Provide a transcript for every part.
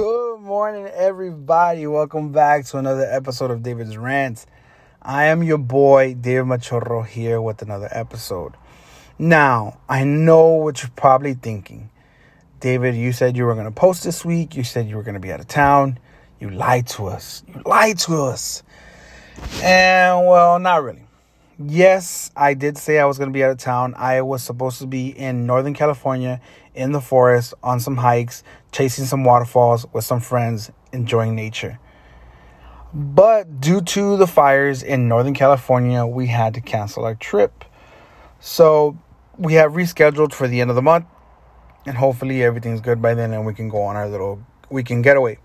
Good morning, everybody. Welcome back to another episode of David's Rants. I am your boy, David Machorro, here with another episode. Now, I know what you're probably thinking. David, you said you were going to post this week. You said you were going to be out of town. You lied to us. You lied to us. And, well, not really. Yes, I did say I was going to be out of town. I was supposed to be in Northern California in the forest on some hikes, chasing some waterfalls with some friends, enjoying nature. But due to the fires in Northern California, we had to cancel our trip. So we have rescheduled for the end of the month, and hopefully everything's good by then and we can go on our little weekend getaway.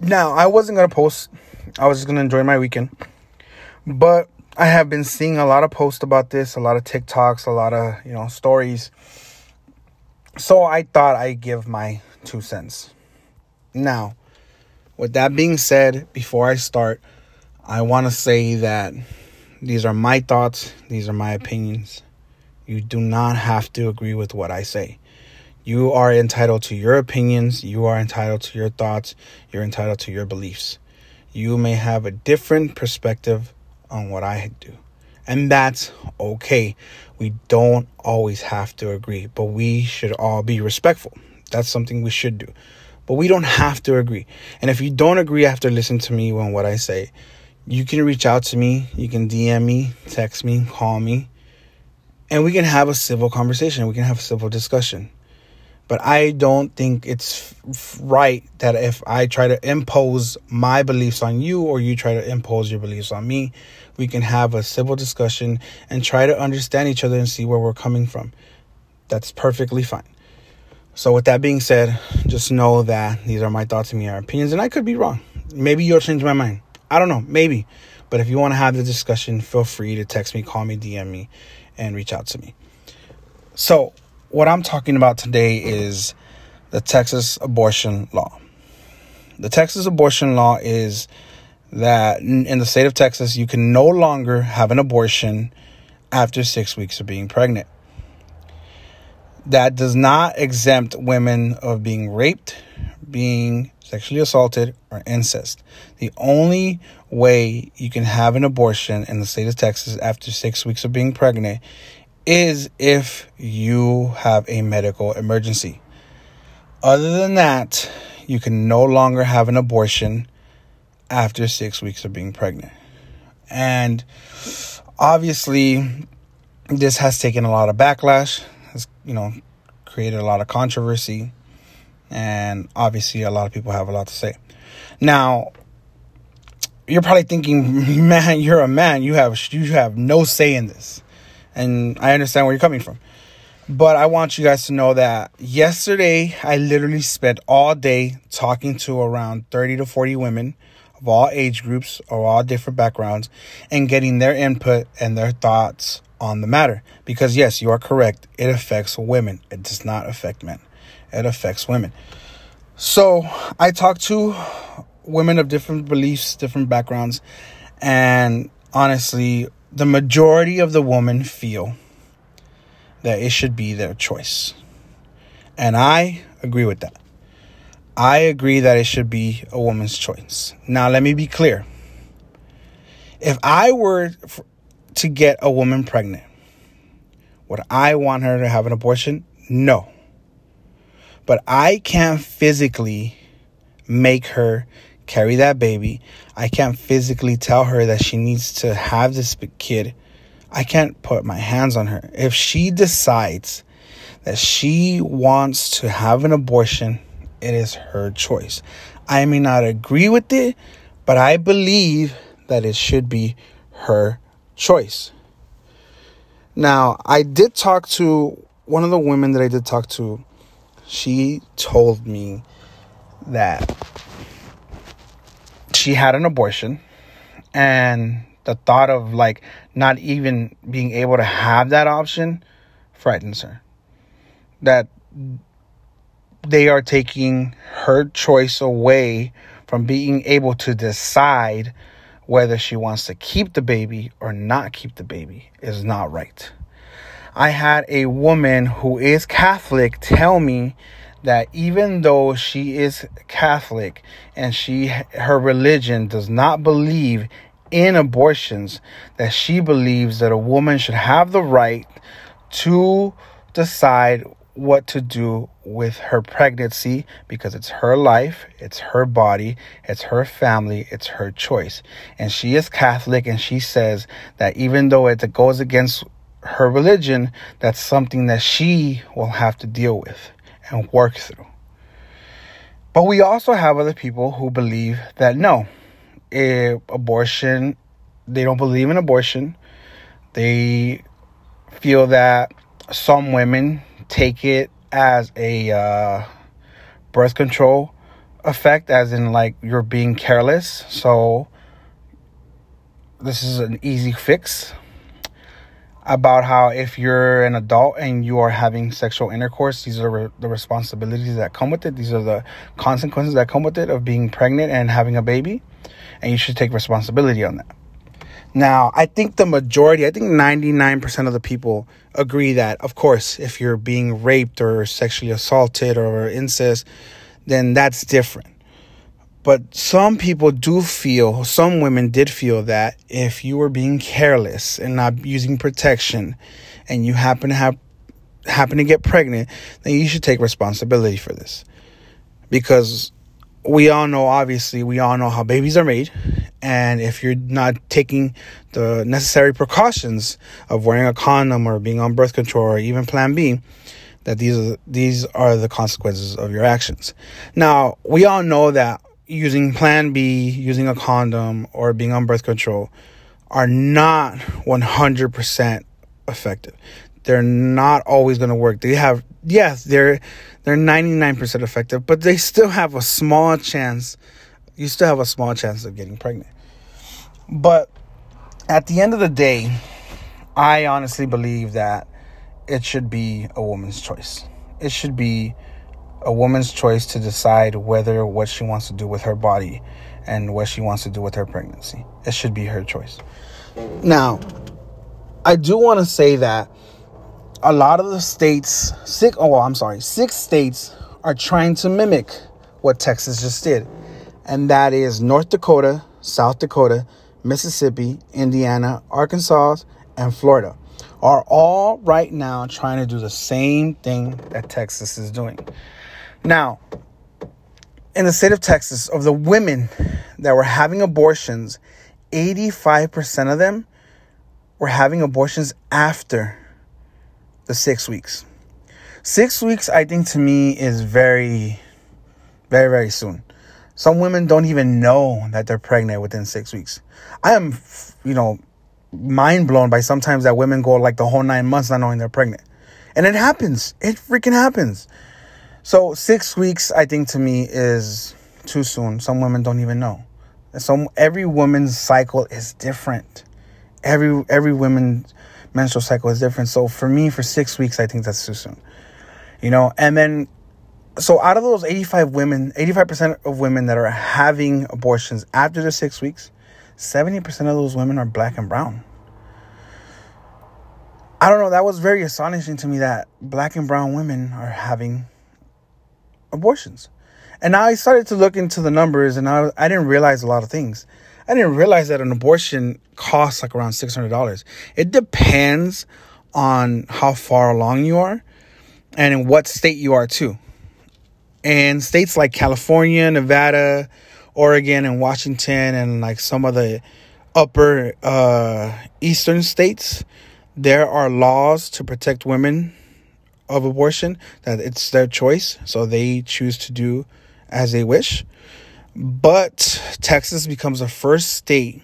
Now, I wasn't going to post, I was just going to enjoy my weekend. But I have been seeing a lot of posts about this, a lot of TikToks, a lot of, you know, stories. So I thought I'd give my two cents. Now, with that being said, before I start, I want to say that these are my thoughts, these are my opinions. You do not have to agree with what I say. You are entitled to your opinions, you are entitled to your thoughts, you're entitled to your beliefs. You may have a different perspective on what I do. And that's okay. We don't always have to agree, but we should all be respectful. That's something we should do. But we don't have to agree. And if you don't agree after listening to me on what I say, you can reach out to me. You can DM me, text me, call me, and we can have a civil conversation. We can have a civil discussion. But I don't think it's right that if I try to impose my beliefs on you or you try to impose your beliefs on me, we can have a civil discussion and try to understand each other and see where we're coming from. That's perfectly fine. So, with that being said, just know that these are my thoughts and my opinions, and I could be wrong. Maybe you'll change my mind. I don't know, maybe. But if you want to have the discussion, feel free to text me, call me, DM me, and reach out to me. So, what I'm talking about today is the Texas abortion law. The Texas abortion law is that in the state of Texas, you can no longer have an abortion after six weeks of being pregnant. That does not exempt women of being raped, being sexually assaulted, or incest. The only way you can have an abortion in the state of Texas after six weeks of being pregnant is if you have a medical emergency. Other than that, you can no longer have an abortion after six weeks of being pregnant. And obviously, this has taken a lot of backlash, has, you know, created a lot of controversy, and obviously, a lot of people have a lot to say. Now, you're probably thinking, man, you're a man, you have you have no say in this and I understand where you're coming from. But I want you guys to know that yesterday I literally spent all day talking to around 30 to 40 women of all age groups or all different backgrounds and getting their input and their thoughts on the matter. Because, yes, you are correct. It affects women, it does not affect men, it affects women. So I talked to women of different beliefs, different backgrounds, and honestly, the majority of the women feel that it should be their choice. And I agree with that. I agree that it should be a woman's choice. Now, let me be clear. If I were to get a woman pregnant, would I want her to have an abortion? No. But I can't physically make her carry that baby. I can't physically tell her that she needs to have this kid. I can't put my hands on her. If she decides that she wants to have an abortion, it is her choice. I may not agree with it, but I believe that it should be her choice. Now, I did talk to one of the women that I did talk to. She told me that she had an abortion and the thought of like not even being able to have that option frightens her that they are taking her choice away from being able to decide whether she wants to keep the baby or not keep the baby is not right. I had a woman who is Catholic tell me that even though she is Catholic and she her religion does not believe in abortions that she believes that a woman should have the right to decide what to do with her pregnancy because it's her life, it's her body, it's her family, it's her choice. And she is Catholic and she says that even though it goes against her religion, that's something that she will have to deal with and work through. But we also have other people who believe that no, abortion, they don't believe in abortion. They feel that some women take it as a uh, birth control effect, as in like you're being careless. So this is an easy fix about how if you're an adult and you are having sexual intercourse, these are re- the responsibilities that come with it. These are the consequences that come with it of being pregnant and having a baby. And you should take responsibility on that. Now, I think the majority, I think 99% of the people agree that, of course, if you're being raped or sexually assaulted or incest, then that's different. But some people do feel, some women did feel that if you were being careless and not using protection and you happen to have happen to get pregnant, then you should take responsibility for this. Because we all know obviously we all know how babies are made and if you're not taking the necessary precautions of wearing a condom or being on birth control or even plan B, that these are these are the consequences of your actions. Now, we all know that using Plan B, using a condom, or being on birth control are not 100% effective. They're not always going to work. They have, yes, they're they're 99% effective, but they still have a small chance. You still have a small chance of getting pregnant. But at the end of the day, I honestly believe that it should be a woman's choice. It should be a woman's choice to decide whether what she wants to do with her body and what she wants to do with her pregnancy. It should be her choice. Now, I do want to say that a lot of the states, six, oh, I'm sorry, six states are trying to mimic what Texas just did. And that is North Dakota, South Dakota, Mississippi, Indiana, Arkansas, and Florida are all right now trying to do the same thing that Texas is doing. Now, in the state of Texas, of the women that were having abortions, 85% of them were having abortions after the six weeks. Six weeks, I think, to me is very, very, very soon. Some women don't even know that they're pregnant within six weeks. I am, you know, mind blown by sometimes that women go like the whole nine months not knowing they're pregnant. And it happens. It freaking happens. So six weeks, I think to me is too soon. Some women don't even know. So every woman's cycle is different. Every every woman's menstrual cycle is different. So for me, for six weeks, I think that's too soon. You know, and then so out of those 85 women, 85% of women that are having abortions after the six weeks, 70% of those women are black and brown. I don't know, that was very astonishing to me that black and brown women are having abortions. And I started to look into the numbers and I, I didn't realize a lot of things. I didn't realize that an abortion costs like around $600. It depends on how far along you are and in what state you are too. And states like California, Nevada, Oregon, and Washington, and like some of the upper uh, eastern states, there are laws to protect women of abortion, that it's their choice, so they choose to do as they wish. But Texas becomes the first state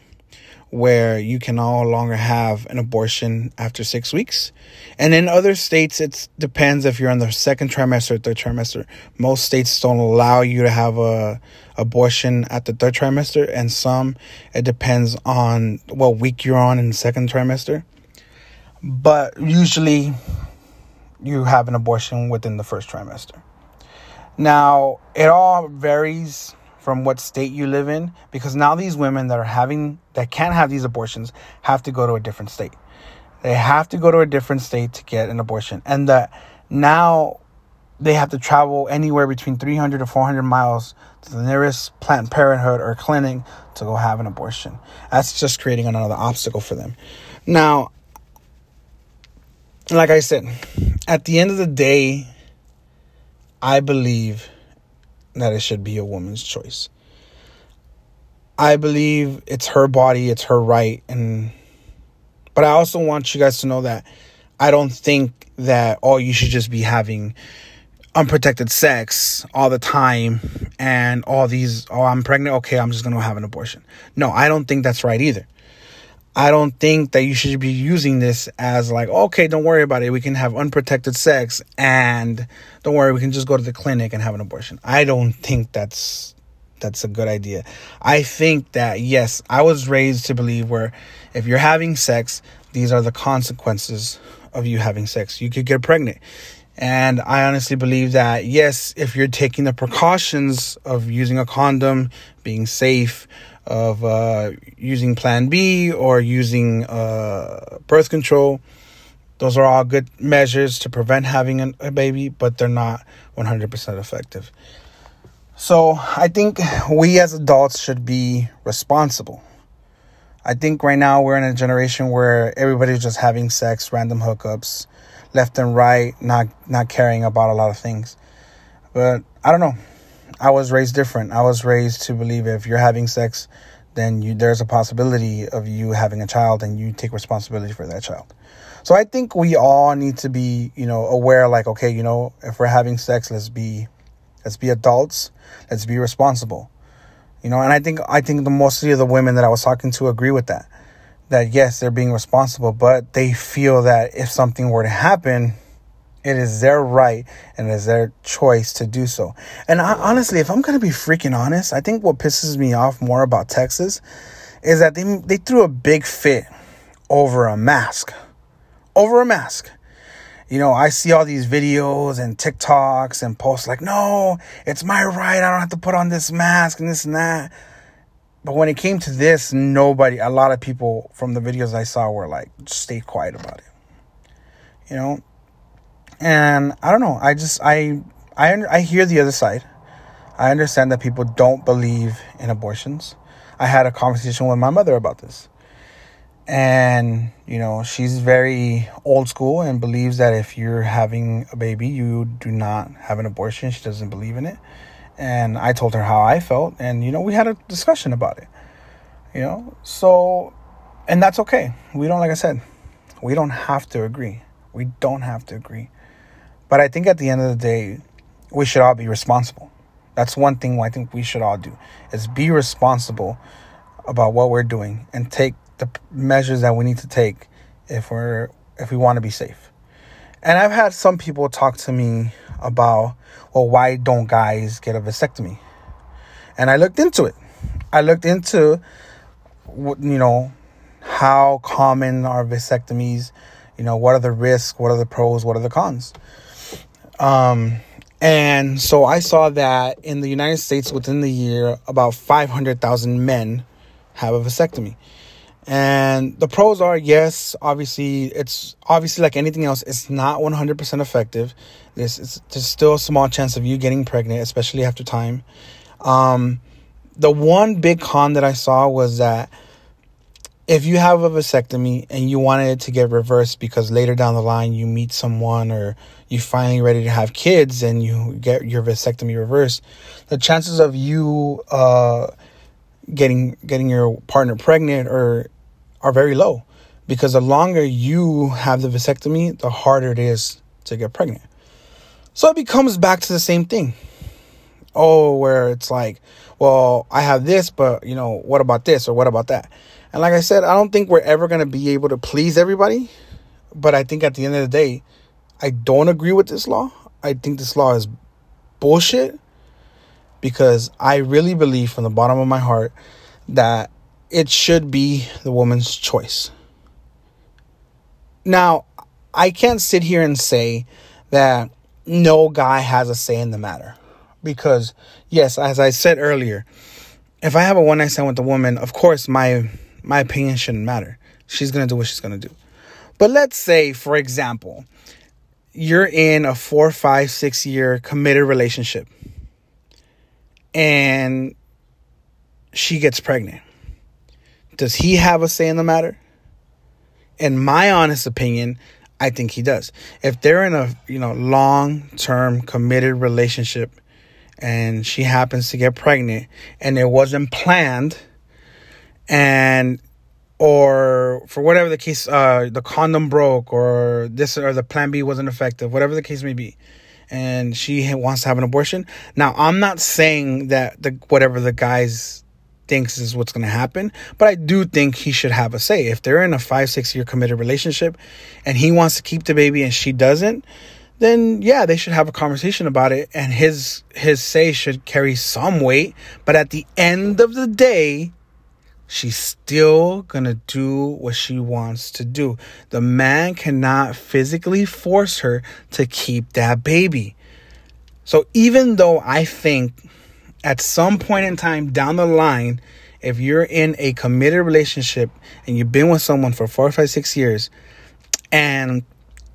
where you can no longer have an abortion after six weeks. And in other states, it depends if you're in the second trimester or third trimester. Most states don't allow you to have a abortion at the third trimester, and some it depends on what week you're on in the second trimester. But usually, you have an abortion within the first trimester. Now, it all varies from what state you live in because now these women that are having that can't have these abortions have to go to a different state. They have to go to a different state to get an abortion. And that now they have to travel anywhere between 300 to 400 miles to the nearest Planned Parenthood or clinic to go have an abortion. That's just creating another obstacle for them. Now, like I said, at the end of the day, I believe that it should be a woman's choice. I believe it's her body, it's her right and but I also want you guys to know that I don't think that oh you should just be having unprotected sex all the time and all these oh I'm pregnant okay I'm just going to have an abortion. No, I don't think that's right either. I don't think that you should be using this as like, okay, don't worry about it. We can have unprotected sex and don't worry, we can just go to the clinic and have an abortion. I don't think that's that's a good idea. I think that yes, I was raised to believe where if you're having sex, these are the consequences of you having sex. You could get pregnant. And I honestly believe that yes, if you're taking the precautions of using a condom, being safe, of uh, using Plan B or using uh, birth control. Those are all good measures to prevent having an, a baby, but they're not 100% effective. So I think we as adults should be responsible. I think right now we're in a generation where everybody's just having sex, random hookups, left and right, not not caring about a lot of things. But I don't know. I was raised different. I was raised to believe if you're having sex, then you there's a possibility of you having a child and you take responsibility for that child. So I think we all need to be, you know, aware like okay, you know, if we're having sex, let's be let's be adults, let's be responsible. You know, and I think I think the mostly of the women that I was talking to agree with that. That yes, they're being responsible, but they feel that if something were to happen, it is their right and it is their choice to do so. And I, honestly, if I'm going to be freaking honest, I think what pisses me off more about Texas is that they, they threw a big fit over a mask. Over a mask. You know, I see all these videos and TikToks and posts like, no, it's my right. I don't have to put on this mask and this and that. But when it came to this, nobody, a lot of people from the videos I saw were like, stay quiet about it. You know, and I don't know. I just I I I hear the other side. I understand that people don't believe in abortions. I had a conversation with my mother about this. And, you know, she's very old school and believes that if you're having a baby, you do not have an abortion. She doesn't believe in it. And I told her how I felt. And, you know, we had a discussion about it. You know, so, and that's okay. We don't, like I said, we don't have to agree. We don't have to agree. But I think at the end of the day, we should all be responsible. That's one thing I think we should all do is be responsible about what we're doing and take the measures that we need to take if we're if we want to be safe. And I've had some people talk to me about, well, why don't guys get a vasectomy? And I looked into it. I looked into, you know, how common are vasectomies? You know, what are the risks? What are the pros? What are the cons? Um, and so I saw that in the United States within the year, about 500,000 men have a vasectomy. And the pros are yes, obviously, it's obviously like anything else, it's not 100% effective. This is there's still a small chance of you getting pregnant, especially after time. Um, the one big con that I saw was that if you have a vasectomy and you wanted it to get reversed because later down the line you meet someone or you're finally ready to have kids and you get your vasectomy reversed, the chances of you uh, getting getting your partner pregnant or are very low because the longer you have the vasectomy, the harder it is to get pregnant. So it becomes back to the same thing. Oh, where it's like, well, I have this, but you know, what about this or what about that? And like I said, I don't think we're ever going to be able to please everybody. But I think at the end of the day, I don't agree with this law. I think this law is bullshit because I really believe from the bottom of my heart that it should be the woman's choice. Now, I can't sit here and say that no guy has a say in the matter because, yes, as I said earlier, if I have a one night stand with a woman, of course, my my opinion shouldn't matter. She's going to do what she's going to do. But let's say, for example, you're in a four, five, six year committed relationship and she gets pregnant. Does he have a say in the matter? In my honest opinion, I think he does. If they're in a, you know, long-term committed relationship and she happens to get pregnant and it wasn't planned and or for whatever the case uh the condom broke or this or the plan B wasn't effective, whatever the case may be. And she wants to have an abortion. Now, I'm not saying that the whatever the guy's thinks is what's going to happen. But I do think he should have a say. If they're in a five, six year committed relationship and he wants to keep the baby and she doesn't, then yeah, they should have a conversation about it and his his say should carry some weight. But at the end of the day, she's still gonna do what she wants to do. The man cannot physically force her to keep that baby. So even though I think at some point in time down the line, if you're in a committed relationship and you've been with someone for four, five, six years, and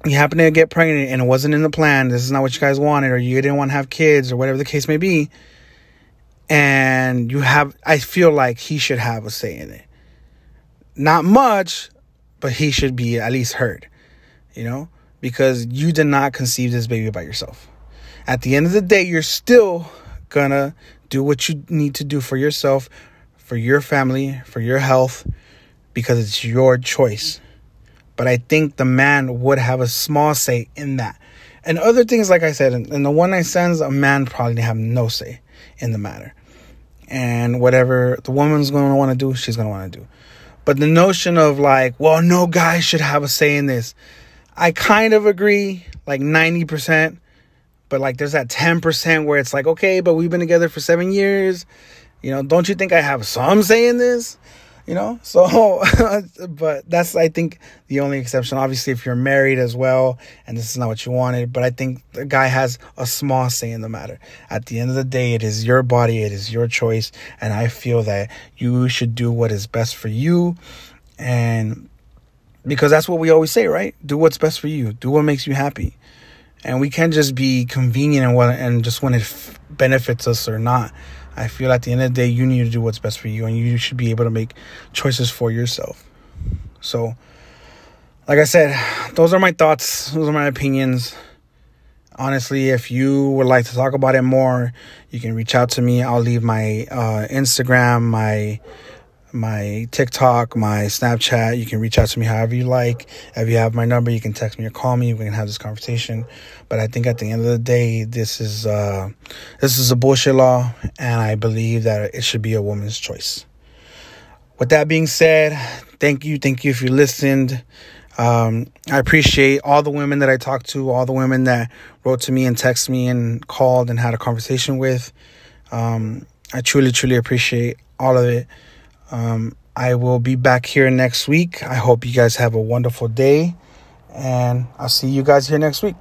you happen to get pregnant and it wasn't in the plan, this is not what you guys wanted, or you didn't want to have kids, or whatever the case may be, and you have, I feel like he should have a say in it. Not much, but he should be at least heard, you know, because you did not conceive this baby by yourself. At the end of the day, you're still gonna do what you need to do for yourself, for your family, for your health, because it's your choice. But I think the man would have a small say in that. And other things, like I said, in, the one night stands, a man probably have no say in the matter. And whatever the woman's going to want to do, she's going to want to do. But the notion of like, well, no guy should have a say in this, I kind of agree, like 90%. But like there's that 10% where it's like, okay, but we've been together for seven years. You know, don't you think I have some say in this? You know, so, but that's, I think, the only exception. Obviously, if you're married as well and this is not what you wanted, but I think the guy has a small say in the matter. At the end of the day, it is your body, it is your choice. And I feel that you should do what is best for you. And because that's what we always say, right? Do what's best for you, do what makes you happy and we can't just be convenient and what and just when it f- benefits us or not. I feel at the end of the day, you need to do what's best for you, and you should be able to make choices for yourself. So, like I said, those are my thoughts. Those are my opinions. Honestly, if you would like to talk about it more, you can reach out to me. I'll leave my uh, Instagram, my my TikTok, my Snapchat. You can reach out to me however you like. If you have my number, you can text me or call me. We can have this conversation. But I think at the end of the day, this is uh, this is a bullshit law, and I believe that it should be a woman's choice. With that being said, thank you, thank you if you listened. Um, I appreciate all the women that I talked to, all the women that wrote to me and texted me and called and had a conversation with. Um, I truly, truly appreciate all of it. Um, I will be back here next week. I hope you guys have a wonderful day, and I'll see you guys here next week.